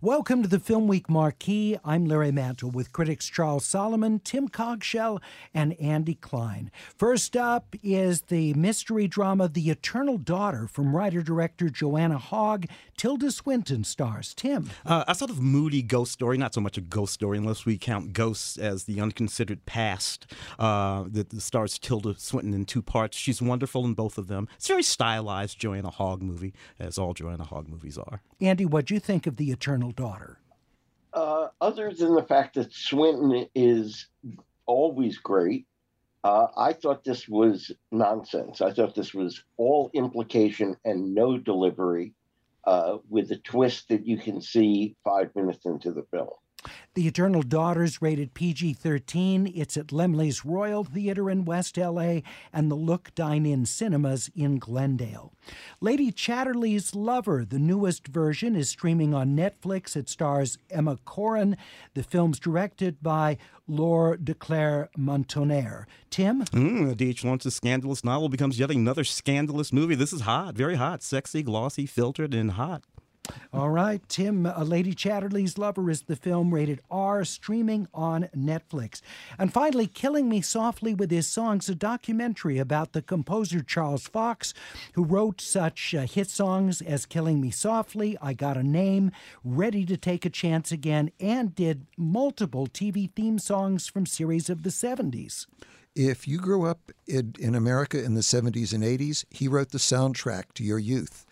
Welcome to the Film Week Marquee. I'm Larry Mantle with critics Charles Solomon, Tim Cogshell, and Andy Klein. First up is the mystery drama The Eternal Daughter from writer director Joanna Hogg. Tilda Swinton stars. Tim. Uh, a sort of moody ghost story, not so much a ghost story unless we count ghosts as the unconsidered past. Uh, that stars Tilda Swinton in two parts. She's wonderful in both of them. It's a very stylized Joanna Hogg movie, as all Joanna Hogg movies are. Andy, what'd you think of The Eternal daughter? Uh, other than the fact that Swinton is always great, uh, I thought this was nonsense. I thought this was all implication and no delivery, uh, with a twist that you can see five minutes into the film. The Eternal Daughters rated PG 13. It's at Laemmle's Royal Theater in West LA and the Look Dine In Cinemas in Glendale. Lady Chatterley's Lover, the newest version, is streaming on Netflix. It stars Emma Corrin. The film's directed by Laure de Clermont-Tonnerre. Tim? Mm, D.H. Lawrence's scandalous novel becomes yet another scandalous movie. This is hot, very hot, sexy, glossy, filtered, and hot. All right, Tim, A Lady Chatterley's Lover is the film rated R, streaming on Netflix. And finally, Killing Me Softly with His Songs, a documentary about the composer Charles Fox, who wrote such uh, hit songs as Killing Me Softly, I Got a Name, Ready to Take a Chance Again, and did multiple TV theme songs from series of the 70s. If you grew up in, in America in the 70s and 80s, he wrote the soundtrack to your youth.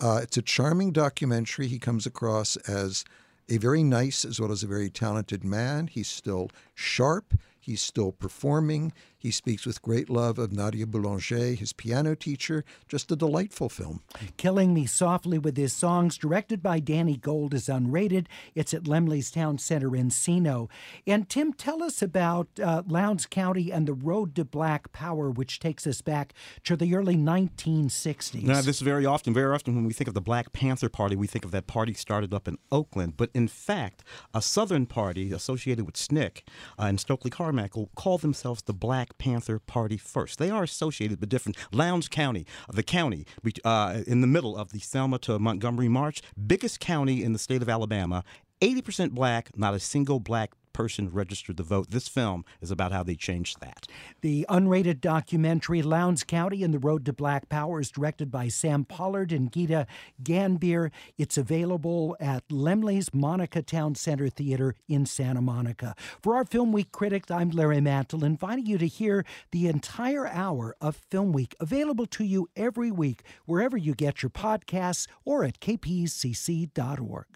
Uh, it's a charming documentary. He comes across as a very nice as well as a very talented man. He's still sharp. He's still performing. He speaks with great love of Nadia Boulanger, his piano teacher. Just a delightful film. Killing Me Softly with His Songs, directed by Danny Gold, is unrated. It's at Laemmle's Town Center in Encino. And Tim, tell us about uh, Lowndes County and the Road to Black Power, which takes us back to the early 1960s. Now, this very often, very often, when we think of the Black Panther Party, we think of that party started up in Oakland. But in fact, a Southern party associated with SNCC uh, and Stokely Carmichael called themselves the Black Panther Party first. They are associated with different Lowndes County, the county uh, in the middle of the Selma to Montgomery March, biggest county in the state of Alabama. 80% black, not a single black person registered to vote. This film is about how they changed that. The unrated documentary Lowndes County and the Road to Black Power is directed by Sam Pollard and Geeta Gandbhir. It's available at Laemmle's Monica Town Center Theater in Santa Monica. For our Film Week critics, I'm Larry Mantle, inviting you to hear the entire hour of Film Week, available to you every week wherever you get your podcasts or at kpcc.org.